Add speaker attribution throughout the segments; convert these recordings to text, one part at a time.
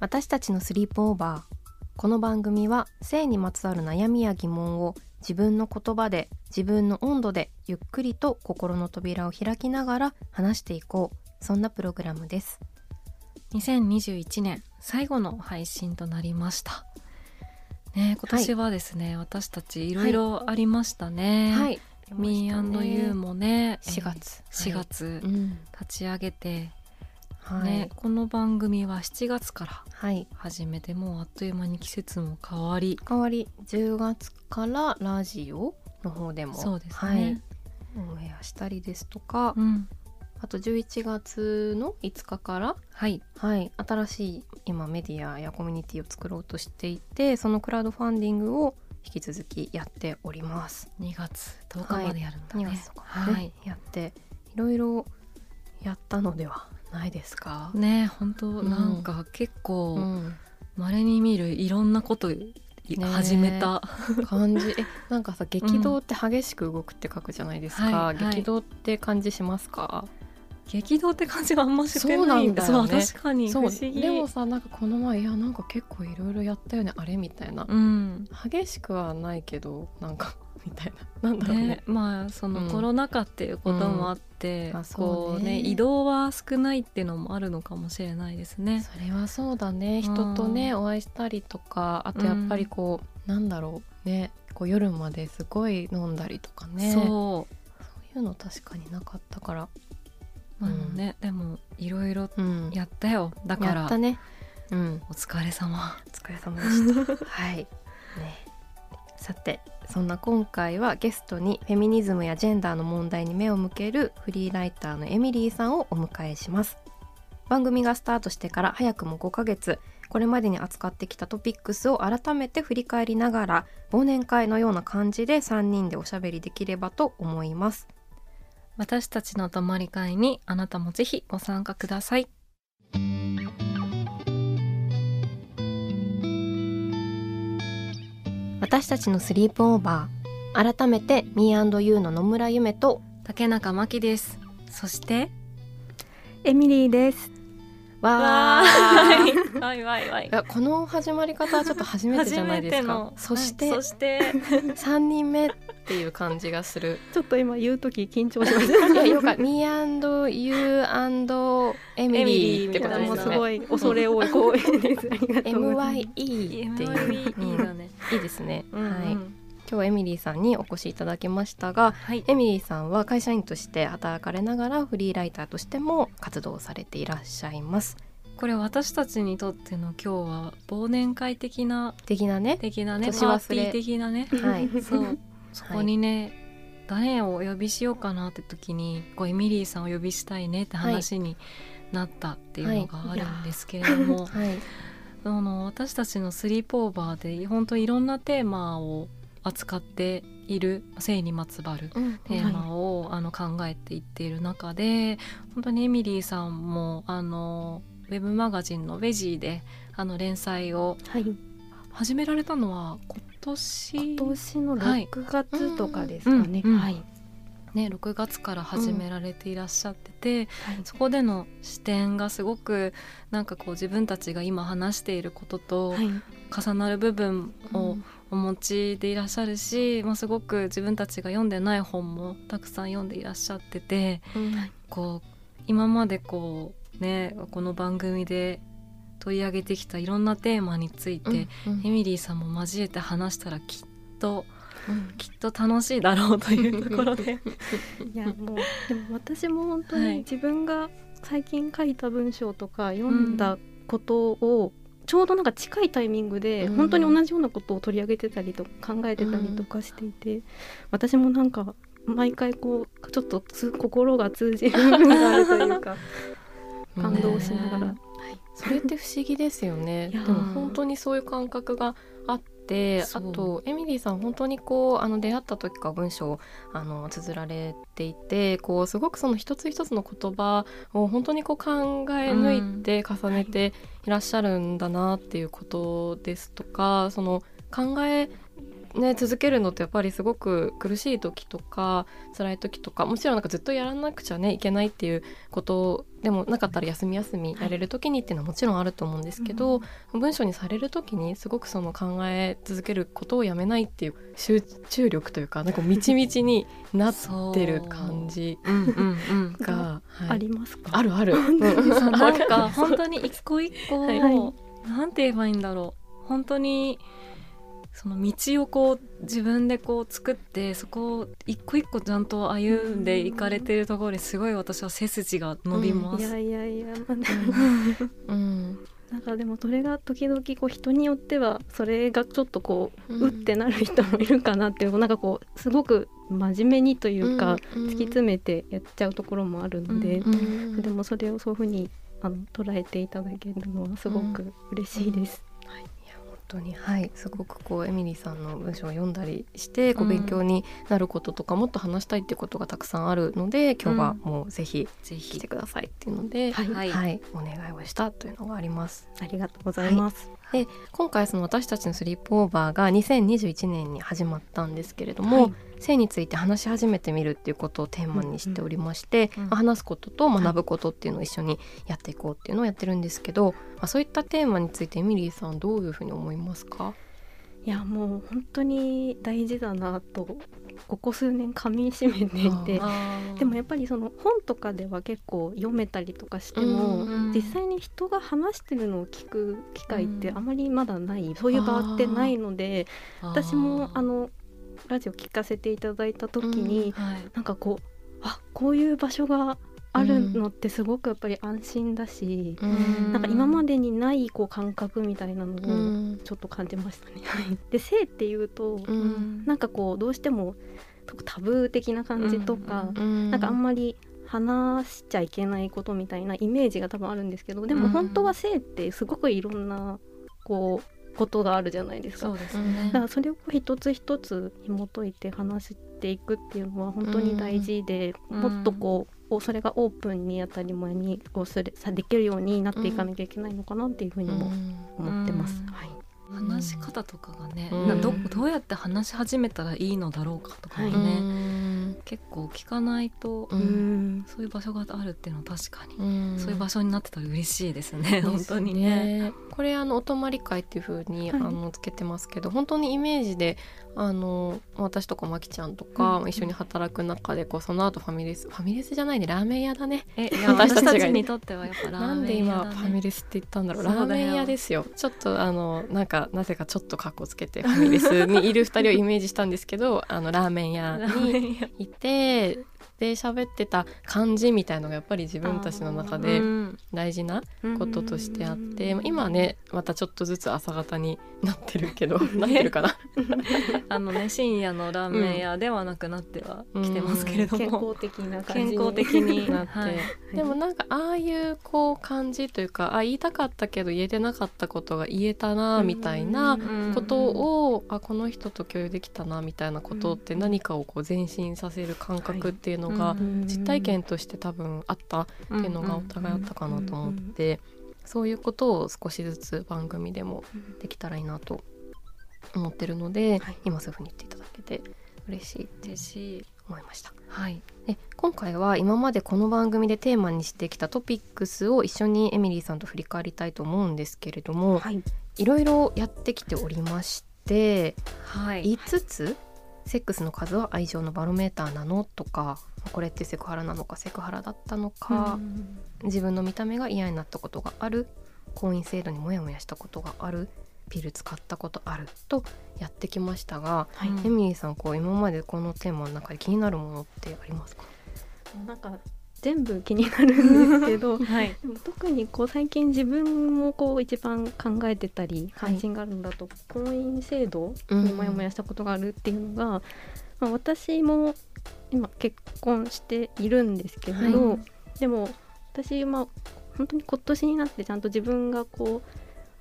Speaker 1: 私たちのスリープオーバー。この番組は性にまつわる悩みや疑問を自分の言葉で自分の温度でゆっくりと心の扉を開きながら話していこう。そんなプログラムです。
Speaker 2: 2021年最後の配信となりました。ね今年はですね、私たちい。ろいろありましたね。
Speaker 1: はい。
Speaker 2: Me&You もね
Speaker 1: 4月。
Speaker 2: 4月
Speaker 1: うん。
Speaker 2: 立ち上げて、
Speaker 1: はい、
Speaker 2: ねこの番組は7月から
Speaker 1: はい。
Speaker 2: 始めてもうあっという間に季節も変わり
Speaker 1: 代わり。10月からラジオの方でも
Speaker 2: そうですね。
Speaker 1: はい、オンエアしたりですとか、
Speaker 2: うん。
Speaker 1: あと11月の5日から
Speaker 2: はい。
Speaker 1: はい、新しい今メディアやコミュニティを作ろうとしていてそのクラウドファンディングを引き続きやっております。
Speaker 2: 2月10日までやるんだね、
Speaker 1: 2月とかね、
Speaker 2: はい。
Speaker 1: やっていろいろやったのではないですか？
Speaker 2: ね本当
Speaker 1: うん。
Speaker 2: なんか結
Speaker 1: う
Speaker 2: 構
Speaker 1: ん、
Speaker 2: 稀に見るいろんなこと始めた、
Speaker 1: 感じ。えなんかさ激動って激しく動くって書くじゃないですか、
Speaker 2: はいはい。
Speaker 1: 激動って感じしますか、
Speaker 2: 激動って感じがあんましてない
Speaker 1: んだよね。
Speaker 2: そう確かに。不
Speaker 1: そうでもさなんかこの前いやなんか結構いろいろやったよねあれみたいな、
Speaker 2: うん。
Speaker 1: 激しくはないけどなんかみたいな。なんだろうね。
Speaker 2: ね、まあそ
Speaker 1: うん。
Speaker 2: のコロナ禍っていうこともあって、
Speaker 1: うん。うね。
Speaker 2: こうね移動は少ないっていうのもあるのかもしれないですね。
Speaker 1: それはそうだね。人とね、お会いしたりとかあとやっぱりこう、なんだろうね。こう夜まですごい飲んだりとかね。そう。
Speaker 2: そう
Speaker 1: いうの確かになかったから。
Speaker 2: まあね、でもいろいろ
Speaker 1: うん。
Speaker 2: やったよ。だから
Speaker 1: やったね。うん。
Speaker 2: お疲れ様。
Speaker 1: お疲れ様でした。はい。ねさてそんな今回はゲストにフェミニズムやジェンダーの問題に目を向けるフリーライターのエミリーさんをお迎えします。番組がスタートしてから早くも5ヶ月。これまでに扱ってきたトピックスを改めて振り返りながら忘年会のような感じで3人でおしゃべりできればと思います。
Speaker 2: 私たちの泊まり会にあなたもぜひご参加ください。
Speaker 1: 私たちのスリープオーバー改めて Me&You の野村夢と
Speaker 2: 竹中真希です。そして
Speaker 3: エミリーです。
Speaker 1: わー。
Speaker 2: いわいわいわい。
Speaker 1: いやこの始まり方はちょっと初めてじゃないですか。そして、
Speaker 2: はいそして
Speaker 1: 3人目っていう感じがする。
Speaker 3: ちょっと今言うとき緊張しました。
Speaker 1: よか Me&You and エミリーってことですね。
Speaker 3: すごい恐れ多い光栄です。
Speaker 1: MYE っていう。
Speaker 2: いい
Speaker 1: ですね、
Speaker 2: うんうん。
Speaker 1: はい。今日はエミリーさんにお越しいただきましたが
Speaker 2: はい。
Speaker 1: エミリーさんは会社員として働かれながらフリーライターとしても活動されていらっしゃいます。
Speaker 2: これ私たちにとっての今日は忘年会的な
Speaker 1: 的なね。
Speaker 2: 的なね。
Speaker 1: 年忘れ
Speaker 2: 的なね。
Speaker 1: はい。
Speaker 2: そうそこにね、誰をお呼びしようかなって時にこうエミリーさんをお呼びしたいねって話になったっていうのがあるんですけれども、
Speaker 1: はい。
Speaker 2: あの私たちのスリープオーバーで本当いろんなテーマを扱っている性にまつわるテーマを、あの考えていっている中で本当にエミリーさんもあのウェブマガジンの「ウェジーであの連載を
Speaker 3: はい。
Speaker 2: 始められたのは今年
Speaker 3: 今年の6月とかですかね。
Speaker 2: うんうん
Speaker 3: はい。
Speaker 2: ね、6月から始められていらっしゃってて、
Speaker 3: はい
Speaker 2: そこでの視点がすごくなんかこう自分たちが今話していることと
Speaker 3: はい。
Speaker 2: 重なる部分をお持ちでいらっしゃるし、まあ、すごく自分たちが読んでない本もたくさん読んでいらっしゃっててこう今までこうねこの番組で取り上げてきたいろんなテーマについて、エミリーさんも交えて話したらきっと、うん、きっと楽しいだろうというところで。
Speaker 3: いやもうでも私も本当に自分が最近書いた文章とか読んだことを、ちょうどなんか近いタイミングで本当に同じようなことを取り上げてたりとか考えてたりとかしていて、私もなんか毎回こうちょっと心が通じる部分があるというか 感動しながら、はい、
Speaker 1: それって不思議ですよね。でも本当にそういう感覚があってあとエミリーさん本当にこうあの出会った時から文章をあの綴られていてこうすごくその一つ一つの言葉を本当にこう考え抜いて重ねていらっしゃるんだなっていうことですとか、その考えね、続けるのってやっぱりすごく苦しい時とか辛い時とかもちろんなんかずっとやらなくちゃねいけないっていうことでもなかったら休み休みやれる時にっていうのはもちろんあると思うんですけど、うん、文章にされる時にすごくその考え続けることをやめないっていう集中力というかなんかみちみちになってる感じが、
Speaker 3: ありますか？
Speaker 1: あるある。
Speaker 2: なんか 本当に一個一個、はい、なんて言えばいいんだろう。本当にその道をこう自分でこう作ってそこを一個一個ちゃんと歩んでいかれてるところですごい私は背筋が伸びます。
Speaker 3: うん、いやいやいや、うん、なんかでもそれが時々こう人によってはそれがちょっとこう、うってなる人もいるかなっていうなんかこうすごく真面目にというか、突き詰めてやっちゃうところもあるので、でもそれをそういうふうにあの捉えていただけるのはすごく嬉しいです。
Speaker 1: 当にはいすごくこうエミリーさんの文章を読んだりしてこう勉強になることとか、もっと話したいっていうことがたくさんあるので今日はもうぜひ来てくださいっていうので、はい、はい、お願いをしたというのがあります。
Speaker 3: ありがとうございます。
Speaker 1: はい、で今回その私たちのスリープオーバーが2021年に始まったんですけれども、はい性について話し始めてみるっていうことをテーマにしておりまして、うんうん、話すことと学ぶことっていうのを一緒にやっていこうっていうのをやってるんですけど、まあ、そういったテーマについてエミリーさんどういうふうに思いますか？
Speaker 3: いやもう本当に大事だなとここ数年噛みしめていて。でもやっぱりその本とかでは結構読めたりとかしても、うんうん、実際に人が話してるのを聞く機会ってあまりまだない、うん、そういう場ってないので私もあのラジオ聞かせていただいた時に、うんはい、なんかこうあこういう場所があるのってすごくやっぱり安心だし、うん、なんか今までにないこう感覚みたいなのをちょっと感じましたね。うん、で性っていうと、うん、なんかこうどうしてもタブー的な感じとか、うん、なんかあんまり話しちゃいけないことみたいなイメージが多分あるんですけどでも本当は性ってすごくいろんなこうことがあるじゃないですか。
Speaker 2: そうですね、
Speaker 3: だからそれを一つ一つ紐解いて話していくっていうのは本当に大事で、うん、もっとこうそれがオープンに当たり前にこうするさできるようになっていかなきゃいけないのかなっていうふうにも思ってます。はい
Speaker 2: 話し方とかがね、うん、どどうやって話し始めたらいいのだろうかとかね、はい、結構聞かないと、うん、そういう場所があるっていうのは確かに、うん、そういう場所になってたら嬉しいですね。本当にね。
Speaker 1: これあのお泊まり会っていう風に、はい、あのつけてますけど本当にイメージであの私とかまきちゃんとか、一緒に働く中でこうその後ファミレスファミレスじゃないねラーメン屋だね。
Speaker 2: え 私たちにとってはやっぱラーメン屋、ね、
Speaker 1: なんで今ファミレスって言ったんだろう。ラーメン屋ですよ。ちょっとあのなんかなぜかちょっと格好つけてファミレスにいる2人をイメージしたんですけどあのラーメン屋にいてで喋ってた感じみたいのがやっぱり自分たちの中で大事なこととしてあって、今ねまたちょっとずつ朝方になってるけど、なってるかな。
Speaker 2: あのね深夜のラーメン屋ではなくなってはきてますけれども、
Speaker 3: 健康的な感
Speaker 2: じ健康的に
Speaker 1: なって、はい、でもなんかああいうこう感じというかあ言いたかったけど言えてなかったことが言えたなみたいなことをあこの人と共有できたなみたいなことって何かをこう前進させる感覚っていうのが実体験として多分あったっていうのがお互いあったかなと思ってそういうことを少しずつ番組でもできたらいいなと思ってるので、はい、今そういうふうに言っていただけて嬉しい嬉しい思いました。はい、で今回は今までこの番組でテーマにしてきたトピックスを一緒にエミリーさんと振り返りたいと思うんですけれども、はい、いろいろやってきておりまして、はい、5つ？セックスの数は愛情のバロメーターなの？とかこれってセクハラなのかセクハラだったのか、自分の見た目が嫌になったことがある。婚姻制度にモヤモヤしたことがある。ピル使ったことあるとやってきましたが、はい、エミリーさんこう今までこのテーマの中で気になるものってありますか？
Speaker 3: なんか全部気になるんですけど、はい、でも特にこう最近自分もこう一番考えてたり関心があるんだと、はい、婚姻制度にモヤモヤしたことがあるっていうのが、うん、まあ、私も今結婚しているんですけど、はい、でも私まあ本当に今年になってちゃんと自分がこう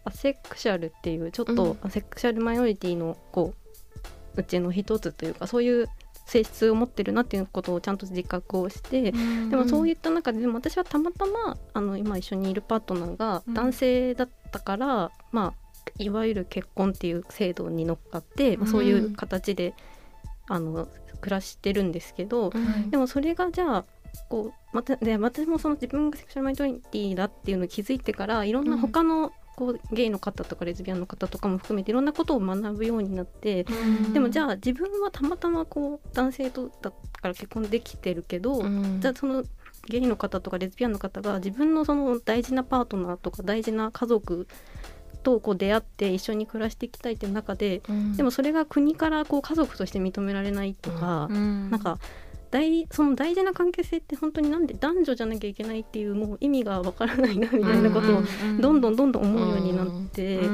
Speaker 3: アセクシャルっていうちょっとアセクシャルマイノリティのこううちの一つというかそういう性質を持ってるなっていうことをちゃんと自覚をして、でもそういった中ででも私はたまたまあの今一緒にいるパートナーが男性だったから、うん、まあいわゆる結婚っていう制度に乗っかって、まあ、そういう形で、あの暮らしてるんですけど、でもそれがじゃあこうまたで私もその自分がセクシュアルマイノリティだっていうのを気づいてからいろんな他のこうゲイの方とかレズビアンの方とかも含めていろんなことを学ぶようになって、でもじゃあ自分はたまたまこう男性とだから結婚できてるけど、じゃあそのゲイの方とかレズビアンの方が自分のその大事なパートナーとか大事な家族とこう出会って一緒に暮らしていきたいっていう中で、うん、でもそれが国からこう家族として認められないとか、うん、なんか大その大事な関係性って本当になんで男女じゃなきゃいけないっていうもう意味がわからないなみたいなことをどんどんどんどん思うようになって、だか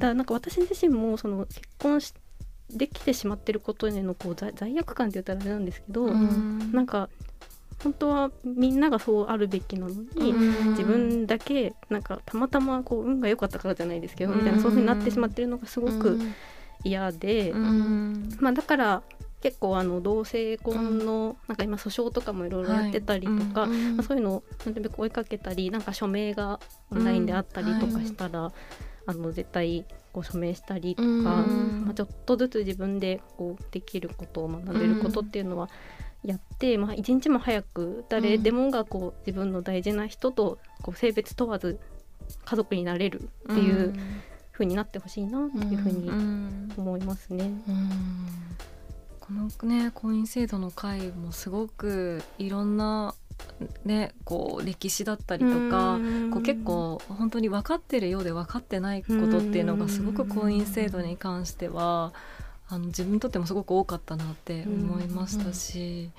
Speaker 3: らなんか私自身もその結婚しできてしまってることへのこう罪悪感って言ったらあれなんですけど、うん、なんか本当はみんながそうあるべきなのに、自分だけなんかたまたまこう運が良かったからじゃないですけど、みたいなそういうふうになってしまってるのがすごく嫌で、まあ、だから結構あの同性婚のなんか今訴訟とかもいろいろやってたりとか、はい。まあ、そういうのをなるべく追いかけたりなんか署名がオンラインであったりとかしたら、はい、あの絶対こう署名したりとか、まあ、ちょっとずつ自分でこうできることを学べることっていうのはやって、まあ、一日も早く誰でもがこう自分の大事な人とこう性別問わず家族になれるっていう風になってほしいなっていうふうに思いますね。
Speaker 2: このね婚姻制度の会もすごくいろんなね、こう歴史だったりとかこう結構本当に分かってるようで分かってないことっていうのがすごく婚姻制度に関してはあの自分にとってもすごく多かったなって思いましたし、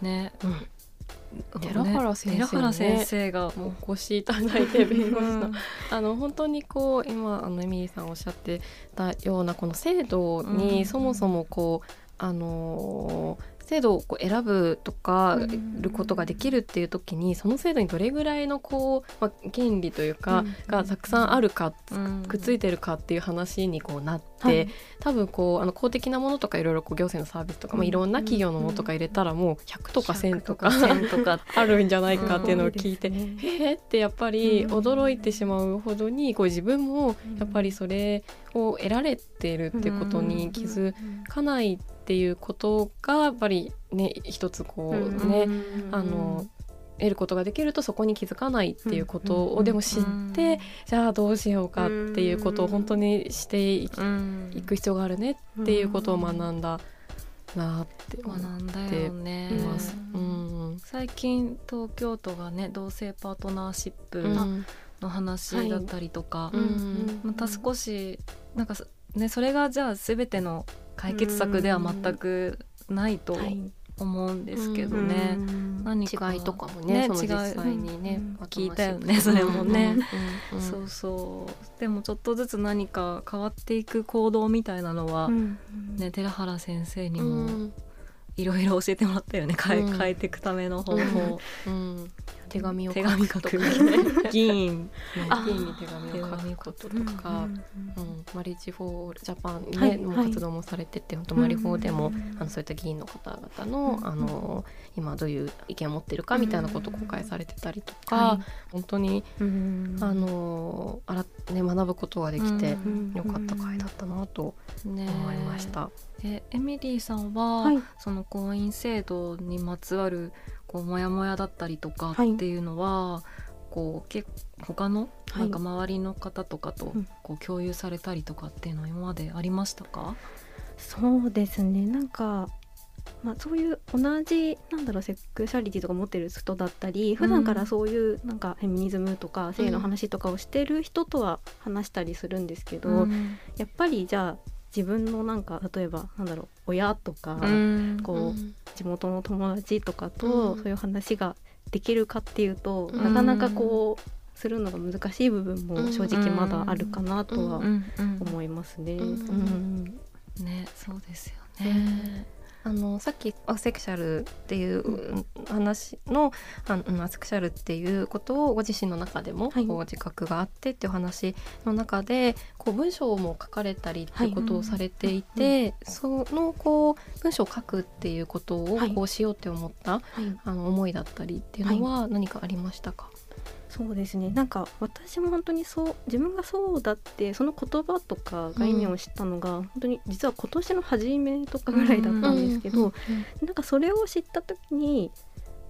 Speaker 2: ね、
Speaker 1: うん、寺原先生、ね、寺原先生がもうお越しいただいて弁護士の。あの本当にこう今あのエミリーさんおっしゃってたようなこの制度にそもそもこうあの制度をこう選ぶとかることができるっていう時にその制度にどれぐらいのこう、まあ、権利というかがたくさんあるかくっついてるかっていう話にこうなって、多分こうあの公的なものとかいろいろ行政のサービスとか、まあ、いろんな企業のものとか入れたらもう100とか1000とかとか あるんじゃないかっていうのを聞いて、へえってやっぱり驚いてしまうほどにこう自分もやっぱりそれを得られてるってことに気づかないっていうことがやっぱりね一つこうね、あの得ることができるとそこに気づかないっていうことをでも知って、じゃあどうしようかっていうことを本当にしていく必要があるねっていうことを学んだ。なって学んだよね、
Speaker 2: うん、最近東京都がね同性パートナーシップの話だったりとか、また少しなんかねそれがじゃあ全ての解決策では全くないと思うんですけどね、
Speaker 1: 何か違いとかもねね違い
Speaker 2: にね、聞いたよねそれもね、そうそう。でもちょっとずつ何か変わっていく行動みたいなのは、ね寺原先生にもいろいろ教えてもらったよね。変え,、変えていくための方法、うん。
Speaker 1: 手紙を
Speaker 2: 書くとか、議員
Speaker 1: 議員に手紙を書くこととか、うん。マリッジ・フォー・ジャパンね、の活動もされてて本当マリフォーでも、あのそういった議員の方々の,、あの今どういう意見を持ってるかみたいなことを公開されてたりとか、本当に、あのあら、ね、学ぶことができてよかった回だったなと思いました。
Speaker 2: えエミリーさんは、はい、その婚姻制度にまつわるこうモヤモヤだったりとかっていうのは、はい、こうけ他のなんか周りの方とかとこう共有されたりとかっていうのは今までありましたか、
Speaker 3: そうですね。なんかまあ、そういう同じなんだろうセクシャリティとか持ってる人だったり普段からそういうなんかフェミニズムとか性の話とかをしてる人とは話したりするんですけど、うん、やっぱりじゃあ自分のなんか例えばなんだろう親とか、うん、こう地元の友達とかとそういう話ができるかっていうと、なかなかこうするのが難しい部分も正直まだあるかなとは思いますね。
Speaker 2: ねそうですよね。
Speaker 1: あのさっきアセクシャルっていう話のあのアセクシャルっていうことをご自身の中でもこう自覚があってっていう話の中でこう文章も書かれたりっていうことをされていて、そのこう文章を書くっていうことをこうしようって思った、あの思いだったりっていうのは何かありましたか、
Speaker 3: そうですね。なんか私も本当にそう自分がそうだってその言葉とか概念を知ったのが、うん、本当に実は今年の初めとかぐらいだったんですけど、なんかそれを知った時に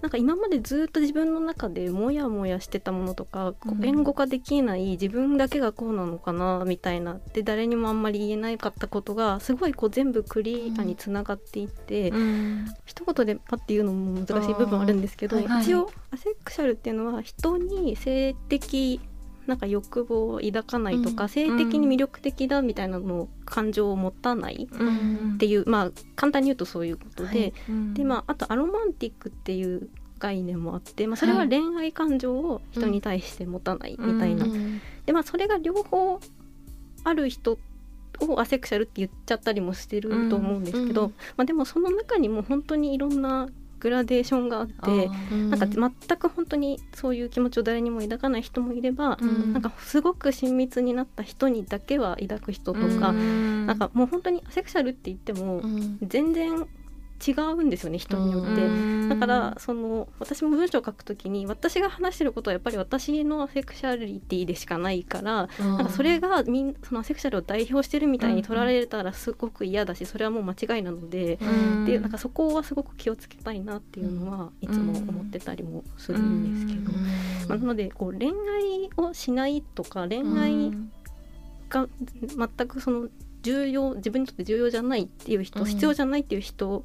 Speaker 3: なんか今までずっと自分の中でモヤモヤしてたものとか、こう言語化できない自分だけがこうなのかなみたいな。で誰にもあんまり言えなかったことがすごいこう全部クリアにつながっていって、うん、一言でパッて言うのも難しい部分あるんですけど、はいはい、一応アセクシャルっていうのは人に性的なんか欲望を抱かないとか、うん、性的に魅力的だみたいなのを感情を持たないっていう、うん、まあ簡単に言うとそういうことで、はい。うん、でまああとアロマンティックっていう概念もあって、まあ、それは恋愛感情を人に対して持たないみたいな。でまあそれが両方ある人をアセクシャルって言っちゃったりもしてると思うんですけど、まあ、でもその中にも本当にいろんなグラデーションがあってなんか全く本当にそういう気持ちを誰にも抱かない人もいれば、うん、なんかすごく親密になった人にだけは抱く人とか、うん、なんかもう本当にアセクシャルって言っても全然違うんですよね人によって。だからその私も文章を書くときに私が話してることはやっぱり私のアセクシャリティでしかないからなんかそれがみんそのアセクシャルを代表してるみたいに取られたらすごく嫌だしそれはもう間違いなのででなんかそこはすごく気をつけたいなっていうのはいつも思ってたりもするんですけど、まあ、なのでこう恋愛をしないとか恋愛が全くその重要自分にとって重要じゃないっていう人、必要じゃないっていう人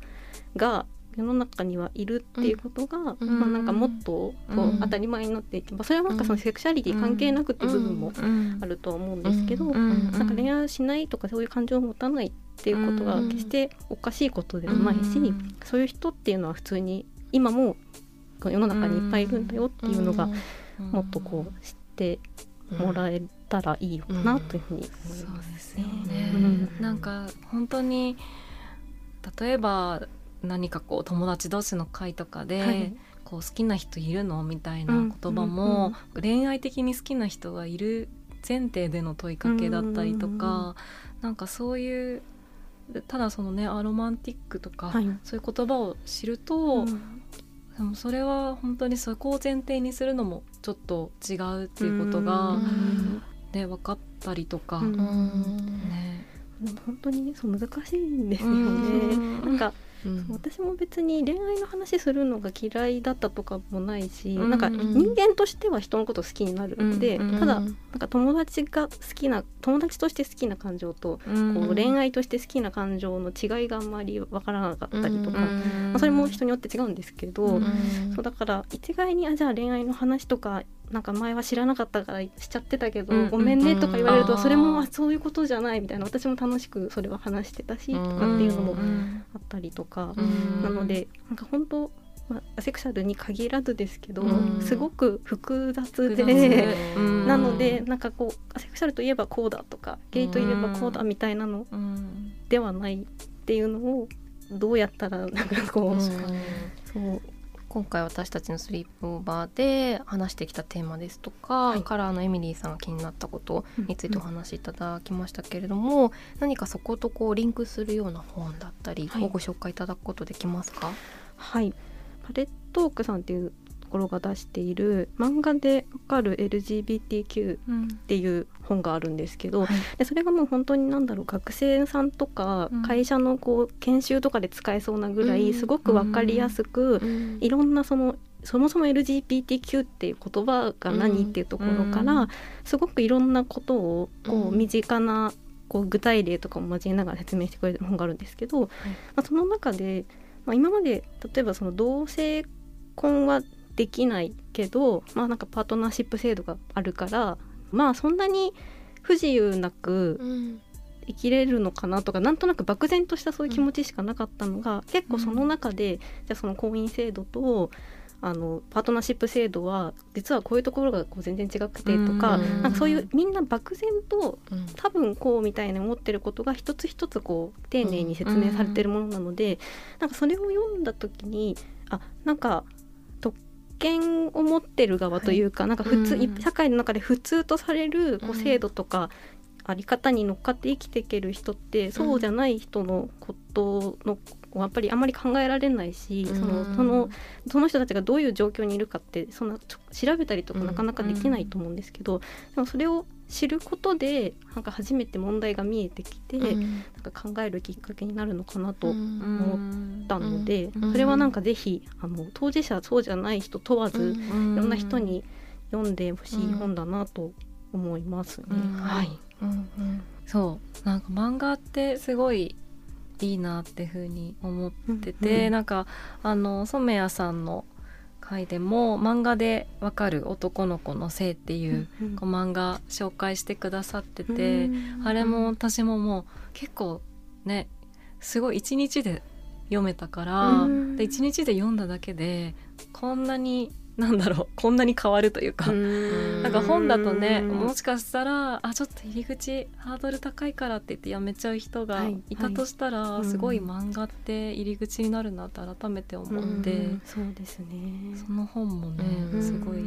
Speaker 3: が世の中にはいるっていうことが、うん、まあ、なんかもっとこう当たり前になっていけばそれはなんかそのセクシャリティ関係なくっていう部分もあるとは思うんですけど、なんか恋愛しないとかそういう感情を持たないっていうことが決しておかしいことではないし、そういう人っていうのは普通に今も世の中にいっぱいいるんだよっていうのがもっとこう知ってもらえたらいいかなというふうに思いますね。
Speaker 2: なんか本当に例えば何かこう友達同士の会とかで、はい、こう好きな人いるのみたいな言葉も、恋愛的に好きな人がいる前提での問いかけだったりとか、うなんかそういうただそのねアロマンティックとか、はい、そういう言葉を知ると、でもそれは本当にそこを前提にするのもちょっと違うっていうことが、ね、分かったりとか、ね、
Speaker 3: 本当にそう難しいんですよね。なんかうん、私も別に恋愛の話するのが嫌いだったとかもないし、うん、なんか人間としては人のこと好きになるので、うん、ただなんか友達が好きな友達として好きな感情と、こう恋愛として好きな感情の違いがあんまりわからなかったりとか、まあ、それも人によって違うんですけど、そうだから一概にあじゃあ恋愛の話とかなんか前は知らなかったからしちゃってたけど、うん、ごめんねとか言われるとそれもあそういうことじゃないみたいな。私も楽しくそれは話してたしとかっていうのもあったりとか、なのでなんか本当まあ、アセクシャルに限らずですけど、すごく複雑で、なのでなんかこうアセクシャルといえばこうだとかゲイといえばこうだみたいなのではないっていうのをどうやったらなんかこう、そう
Speaker 1: 今回私たちのスリープオーバーで話してきたテーマですとか、はい、カラーのエミリーさんが気になったことについてお話しいただきましたけれども、うんうん、何かそことこうリンクするような本だったりをご紹介いただくことできますか、
Speaker 3: はい、パレットークさんっていうところが出している漫画でわかる LGBTQ っていう本があるんですけど、うん。はい、でそれがもう本当に何だろう学生さんとか会社のこう研修とかで使えそうなぐらいすごく分かりやすく、いろんなそのそもそも LGBTQ っていう言葉が何っていうところから、すごくいろんなことをこう身近なこう具体例とかも交えながら説明してくれる本があるんですけど、まあ、その中でまあ、今まで例えばその同性婚はできないけど、まあ、なんかパートナーシップ制度があるからまあそんなに不自由なく生きれるのかなとか、なんとなく漠然としたそういう気持ちしかなかったのが、結構その中で、じゃあその婚姻制度とあのパートナーシップ制度は実はこういうところがこう全然違くてとか,、なんかそういうみんな漠然と多分こうみたいに思ってることが一つ一つこう丁寧に説明されてるものなので、なんかそれを読んだ時にあなんか特権を持ってる側というか、なんか普通、社会の中で普通とされるこう制度とか、あり方に乗っかって生きていける人ってそうじゃない人のことのやっぱりあんまり考えられないし、そのそのその人たちがどういう状況にいるかってそんな調べたりとかなかなかできないと思うんですけど、でもそれを知ることでなんか初めて問題が見えてきて、なんか考えるきっかけになるのかなと思ったので、それはなんかぜひあの当事者そうじゃない人問わず、いろんな人に読んでほしい本だなと思いますね。はい、うん。う
Speaker 2: ん、そう。なんか漫画ってすごいいいなっていうふうに思ってて、うんうん、なんかあの染谷さんの回でも漫画でわかる男の子の性っていう,、こう漫画紹介してくださってて、あれも私ももう結構ねすごい一日で読めたから、で一日で読んだだけでこんなになんだろうこんなに変わるというか。なんか本だとねもしかしたらあちょっと入り口ハードル高いからって言ってやめちゃう人がいたとしたら、はい。はい、すごい漫画って入り口になるなって改めて思って。
Speaker 3: そうですね。
Speaker 2: その本もねすごい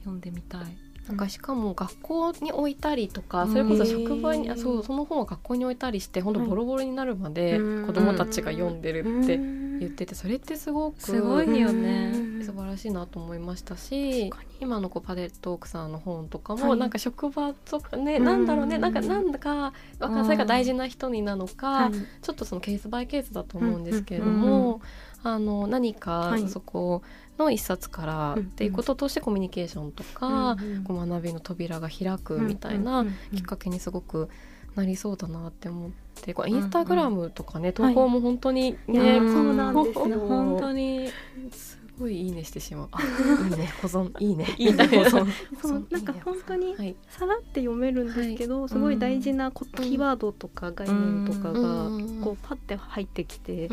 Speaker 2: 読んでみたい。
Speaker 1: なんかしかも学校に置いたりとか、それこそ職場に、あそうその本を学校に置いたりして本当ボロボロになるまで子どもたちが読んでるって言っててそれってすごく
Speaker 2: すごいよね。
Speaker 1: 素晴らしいなと思いましたし今のこうパデットークさんの本とかも、なんか職場とかね、なんだろうねなんかなんだかそれが大事な人になのか、ちょっとそのケースバイケースだと思うんですけれども、あの何かそこの一冊からっていうこととしてコミュニケーションとか、こう学びの扉が開くみたいなきっかけにすごくなりそうだなって思って。こうインスタグラムとかね、投稿も本当にね、
Speaker 3: そうなんですよ。
Speaker 1: 本当にすごいいいねしてしまう。あ、いいね、保存、いいね、いいね、保存。
Speaker 3: そう、なんか本当にさらって読めるんですけど、はい、すごい大事なキーワードとか概念とかがこうパッて入ってきて、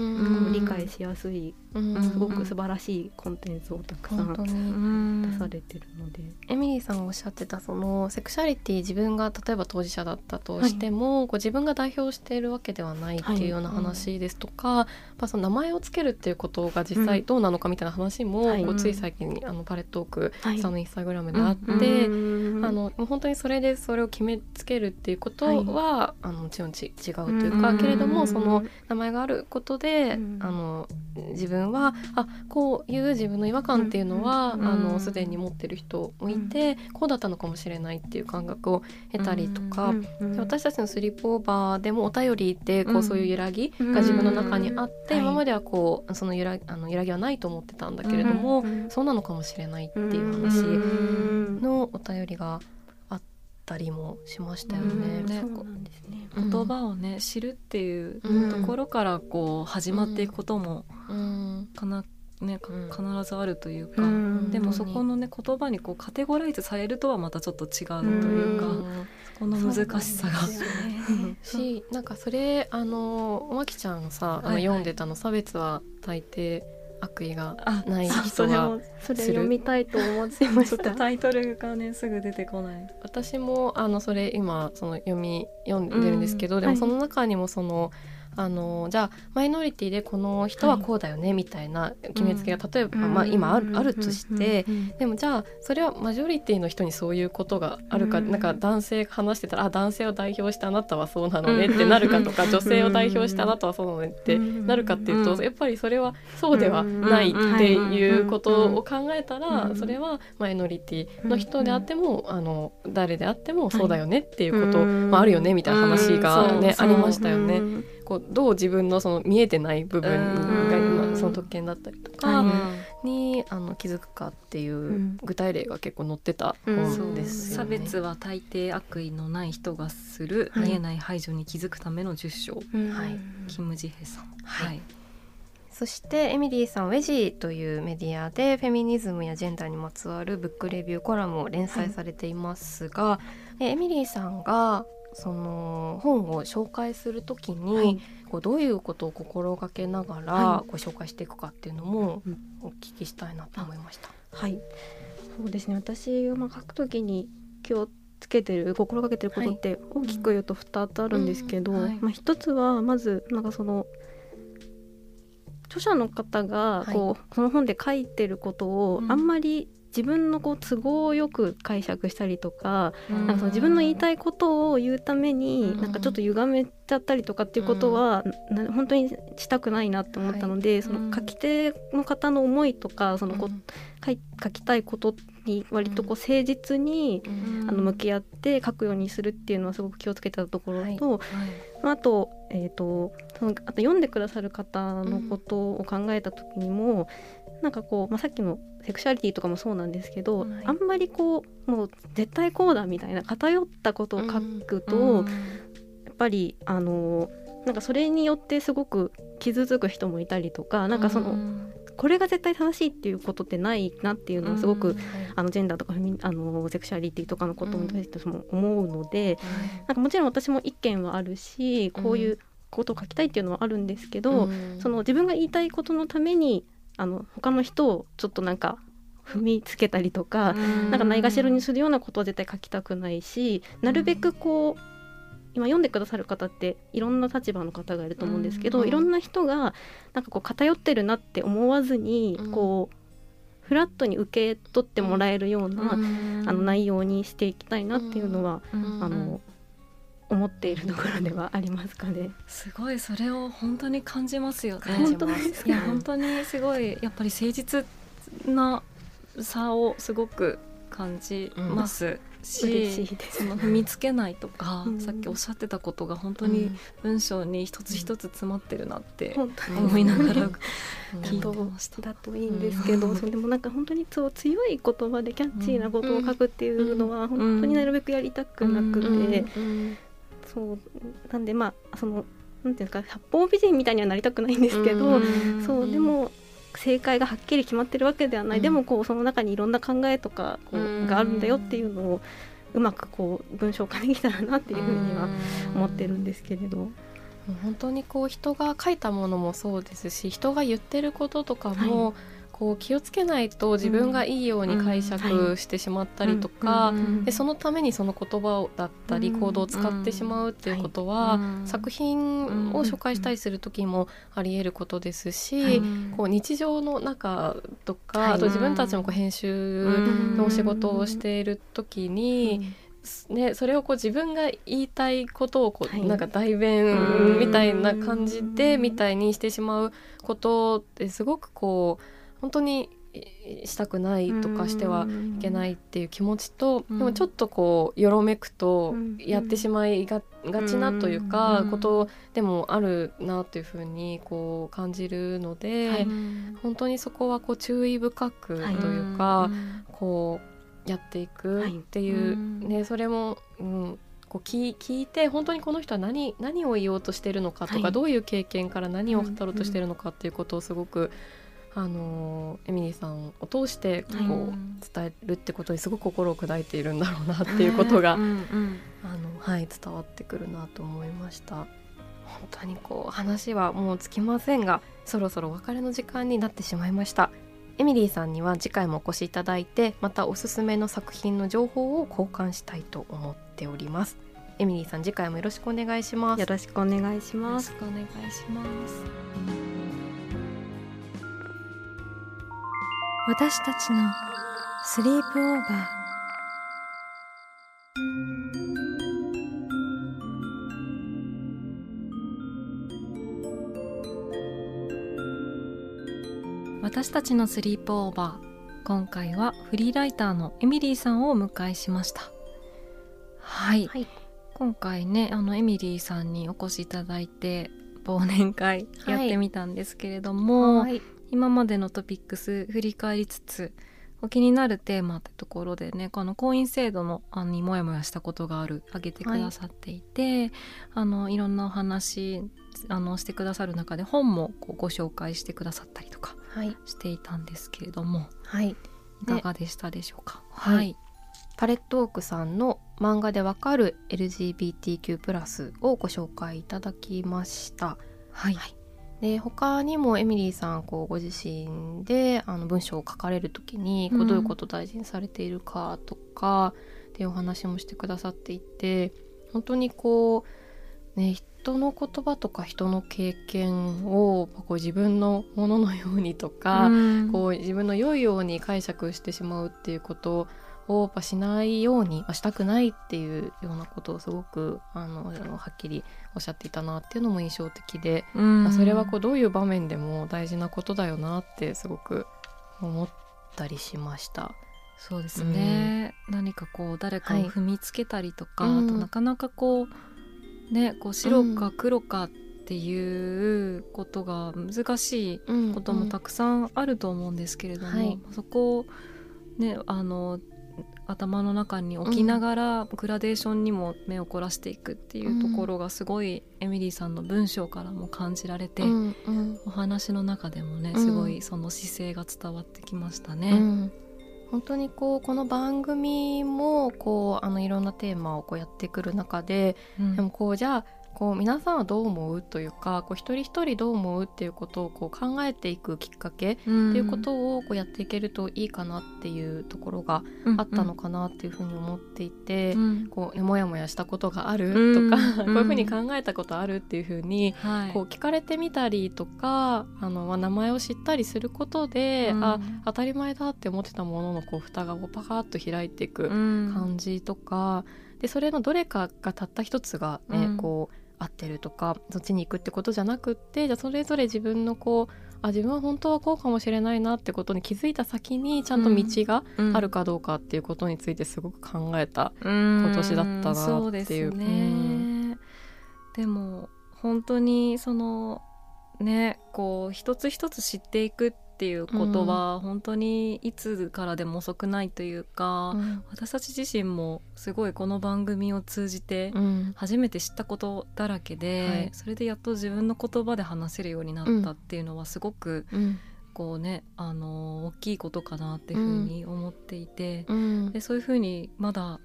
Speaker 3: 理解しやすいすごく素晴らしいコンテンツをたくさん出されてるので。
Speaker 1: エミリーさんがおっしゃってたそのセクシャリティ自分が例えば当事者だったとしても、はい、こう自分が代表しているわけではないっていうような話ですとか、はい。うん、その名前を付けるっていうことが実際どうなのかみたいな話も、うん、こうつい最近にあのパレットークさんのインスタグラムであって、うん、あのもう本当にそれでそれを決めつけるっていうことは、あのもちろんち違うというか、けれどもその名前があることで、あの自分はあこういう自分の違和感っていうのは、すでに持ってる人もいて、うん、こうだったのかもしれないっていう感覚を得たりとか、私たちのスリープオーバーでもお便りでこう、そういう揺らぎが自分の中にあって、今まではこうその揺らあの揺らぎはないと思ってたんだけれども、そうなのかもしれないっていう話のお便りがたりもしましたよね。ね。
Speaker 2: 言葉をね知るっていうところからこう始まっていくこともかな、ね、必ずあるというか、でもそこのね言葉にこうカテゴライズされるとはまたちょっと違うというか、そこの難しさが。
Speaker 1: しなんかそれあのまきちゃんさ、あの読んでたの差別は大抵悪意がない人が
Speaker 3: それ読みたいと思ってました。
Speaker 2: タイトルがねすぐ出てこない。
Speaker 1: 私もあのそれ今その読み読んでるんですけど、うん、でもその中にもその、はいあのじゃあマイノリティでこの人はこうだよね、はい、みたいな決めつけが例えば、まあ、今あるあるとして、でもじゃあそれはマジョリティの人にそういうことがあるか、なんか男性が話してたらあ男性を代表してあなたはそうなのねってなるかとか、女性を代表してあなたはそうなのねってなるかっていうと、やっぱりそれはそうではないっていうことを考えたら、それはマイノリティの人であっても、あの誰であってもそうだよねっていうこともあるよねみたいな話がね、ありましたよね。こうどう自分のその見えてない部分がその特権だったりとかに、あの気づくかっていう具体例が結構載ってた本です、
Speaker 2: ね、差別は大抵悪意のない人がする、見えない排除に気づくための10章、はい、キム・ジヘさん。はい。
Speaker 1: そしてエミリーさんウェジーというメディアでフェミニズムやジェンダーにまつわるブックレビューコラムを連載されていますが、はい、エミリーさんがその本を紹介するときに、はい、こうどういうことを心がけながらご紹介していくかっていうのもお聞きしたいなと思いました。
Speaker 3: はい、そうですね。私が書くときに気をつけてる心がけてることって大きく言うと2つあるんですけど、まあ、1つはまずなんかその著者の方がこう、はい、この本で書いてることをあんまり自分のこう都合よく解釈したりとか,、なんかその自分の言いたいことを言うために、なんかちょっと歪めちゃったりとかっていうことは、うん、本当にしたくないなって思ったので、はい、その書き手の方の思いとかそのこ、うん、書きたいことに割とこう誠実に、あの向き合って書くようにするっていうのはすごく気をつけたところと、はい。まあ、あと,、えーと、そのあと読んでくださる方のことを考えた時にも、なんかこう、まあ、さっきのセクシャリティとかもそうなんですけど、はい、あんまりこうもう絶対こうだみたいな偏ったことを書くと、うん、やっぱりあのなんかそれによってすごく傷つく人もいたりとかなんかその、うん、これが絶対正しいっていうことってないなっていうのはすごく、うん、あのジェンダーとかあのセクシャリティとかのことに対しても思うので、なんかもちろん私も意見はあるしこういうことを書きたいっていうのはあるんですけど、その自分が言いたいことのためにあの他の人をちょっとなんか踏みつけたりとかなんかないがしろにするようなことは絶対書きたくないしなるべくこう今読んでくださる方っていろんな立場の方がいると思うんですけど、いろんな人がなんかこう偏ってるなって思わずに、こうフラットに受け取ってもらえるような、あの内容にしていきたいなっていうのは、あの思っているところではありますかね。
Speaker 2: すごいそれを本当に感じますよね。
Speaker 3: 本当です。
Speaker 2: いや本当にすごいやっぱり誠実な差をすごく感じます。しその踏みつけないとか、うん、さっきおっしゃってたことが本当に文章に一つ一つ詰まってるなって思いながら 聞いてました。
Speaker 3: だといいんですけど、うん、それでもなんか本当にそう強い言葉でキャッチーなことを書くっていうのは本当になるべくやりたくなくて、そうなんでまあそのなんていうか八方美人みたいにはなりたくないんですけど、そうでも正解がはっきり決まってるわけではない、うん、でもこうその中にいろんな考えとかこうがあるんだよっていうのをうまくこう文章化できたらなっていうふうには思ってるんですけれど。
Speaker 1: 本当にこう人が書いたものもそうですし人が言ってることとかも、はいこう気をつけないと自分がいいように解釈してしまったりとか、でそのためにその言葉だったり行動を使ってしまうっていうことは、作品を紹介したりする時もありえることですし、こう日常の中とか、あと自分たちもこう編集のお仕事をしている時に。ね、それをこう自分が言いたいことをこう、なんか代弁みたいな感じでみたいにしてしまうことってすごくこう本当にしたくないとかしてはいけないっていう気持ちと、でもちょっとこうよろめくとやってしまいがちなというか、ことでもあるなというふうにこう感じるので、本当にそこはこう注意深くというか、こうやっていくっていう、ねそれも、うん、こう聞いて本当にこの人は何何を言おうとしてるのかとか、どういう経験から何を語ろうとしてるのかっていうことをすごくあのエミリーさんを通してこう、伝えるってことにすごく心を砕いているんだろうなっていうことが、あのはい、伝わってくるなと思いました。本当にこう話はもうつきませんがそろそろお別れの時間になってしまいました。エミリーさんには次回もお越しいただいてまたおすすめの作品の情報を交換したいと思っております。エミリーさん次回もよろしくお願いします。
Speaker 3: よろしくお願いします。
Speaker 1: よろしくお願いします
Speaker 4: 私たちのスリープオーバー。
Speaker 2: 私たちのスリープオーバー。今回はフリーライターのエミリーさんをお迎えしました。はい、はい、今回ねあのエミリーさんにお越しいただいて忘年会やってみたんですけれども、はい、今までのトピックス振り返りつつ気になるテーマってところでねこの婚姻制度のあにもやもやしたことがある挙げてくださっていて、はい、あのいろんなお話あのしてくださる中で本もこうご紹介してくださったりとかしていたんですけれども、はい、いかがでしたでしょうか？
Speaker 1: はい、パレットオークさんの漫画でわかる LGBTQ+ をご紹介いただきました。はい、はいで他にもエミリーさんこうご自身であの文章を書かれる時にこうどういうことを大事にされているかとか、うん、っていうお話もしてくださっていて本当にこうね人の言葉とか人の経験をこう自分のもののようにとか、うん、こう自分の良いように解釈してしまうっていうことをやしないように、したくないっていうようなことをすごくあのはっきりおっしゃっていたなっていうのも印象的で、うん、それはこうどういう場面でも大事なことだよなってすごく思ったりしました。
Speaker 2: そうですね、うん、何かこう誰かを踏みつけたりとか、はい、あとなかなかこうねこう白か黒かっていうことが難しいこともたくさんあると思うんですけれども、はい、そこをねあの頭の中に置きながら、グラデーションにも目を凝らしていくっていうところがすごいエミリーさんの文章からも感じられて、うんうん、お話の中でもねすごいその姿勢が伝わってきましたね。うん。
Speaker 1: 本当にこうこの番組もこうあのいろんなテーマをこうやってくる中で、うん、でもこうじゃあこう皆さんはどう思うというかこう一人一人どう思うっていうことをこう考えていくきっかけっていうことをこうやっていけるといいかなっていうところがあったのかなっていうふうに思っていて、うん。うん、こうモヤモヤしたことがあるとか、うん、こういうふうに考えたことあるっていうふうに、こう聞かれてみたりとかあの、まあ、名前を知ったりすることで、うん、あ当たり前だって思ってたもののこう蓋がパカッと開いていく感じとか。でそれのどれかがたった一つがね、こう合ってるとかそっちに行くってことじゃなくってじゃあそれぞれ自分のこうあ自分は本当はこうかもしれないなってことに気づいた先にちゃんと道があるかどうかっていうことについてすごく考えた今年だったなっていう。うね、
Speaker 2: でも本当にそのねこう一つ一つ知っていくっていうことは本当にいつからでも遅くないというか、うん、私たち自身もすごいこの番組を通じて初めて知ったことだらけで、うんはい、それでやっと自分の言葉で話せるようになったっていうのはすごく、うん、こうねあの大きいことかなっていうふうに思っていて、でそういうふうにまだ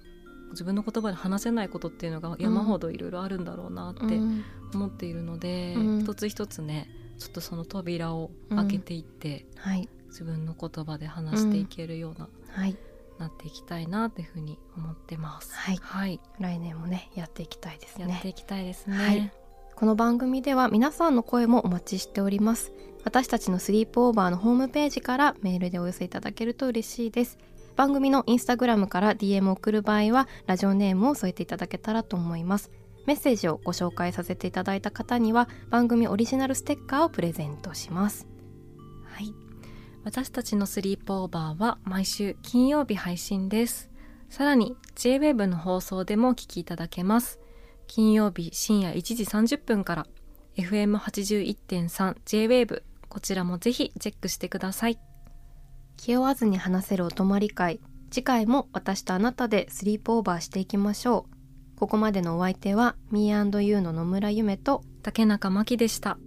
Speaker 2: 自分の言葉で話せないことっていうのが山ほどいろいろあるんだろうなって思っているので、一つ一つねちょっとその扉を開けていって、うんはい、自分の言葉で話していけるような、はい、なっていきたいなっていうふうに思ってます。
Speaker 1: はい、はい、来年もねやっていきたいですね。
Speaker 2: やっていきたいですね。はい、
Speaker 1: この番組では皆さんの声もお待ちしております。私たちのスリープオーバーのホームページからメールでお寄せいただけると嬉しいです。番組のインスタグラムから DM を送る場合はラジオネームを添えていただけたらと思います。メッセージをご紹介させていただいた方には番組オリジナルステッカーをプレゼントします。
Speaker 2: はい。私たちのスリープオーバーは毎週金曜日配信です。さらに JWEB の放送でもお聞きいただけます。金曜日深夜1時30分から FM81.3 JWAVE こちらもぜひチェックしてください。
Speaker 1: 気負わずに話せるお泊まり会次回も私とあなたでスリープオーバーしていきましょうここまでのお相手は Me&You の野村夢と
Speaker 2: 竹中真希でした。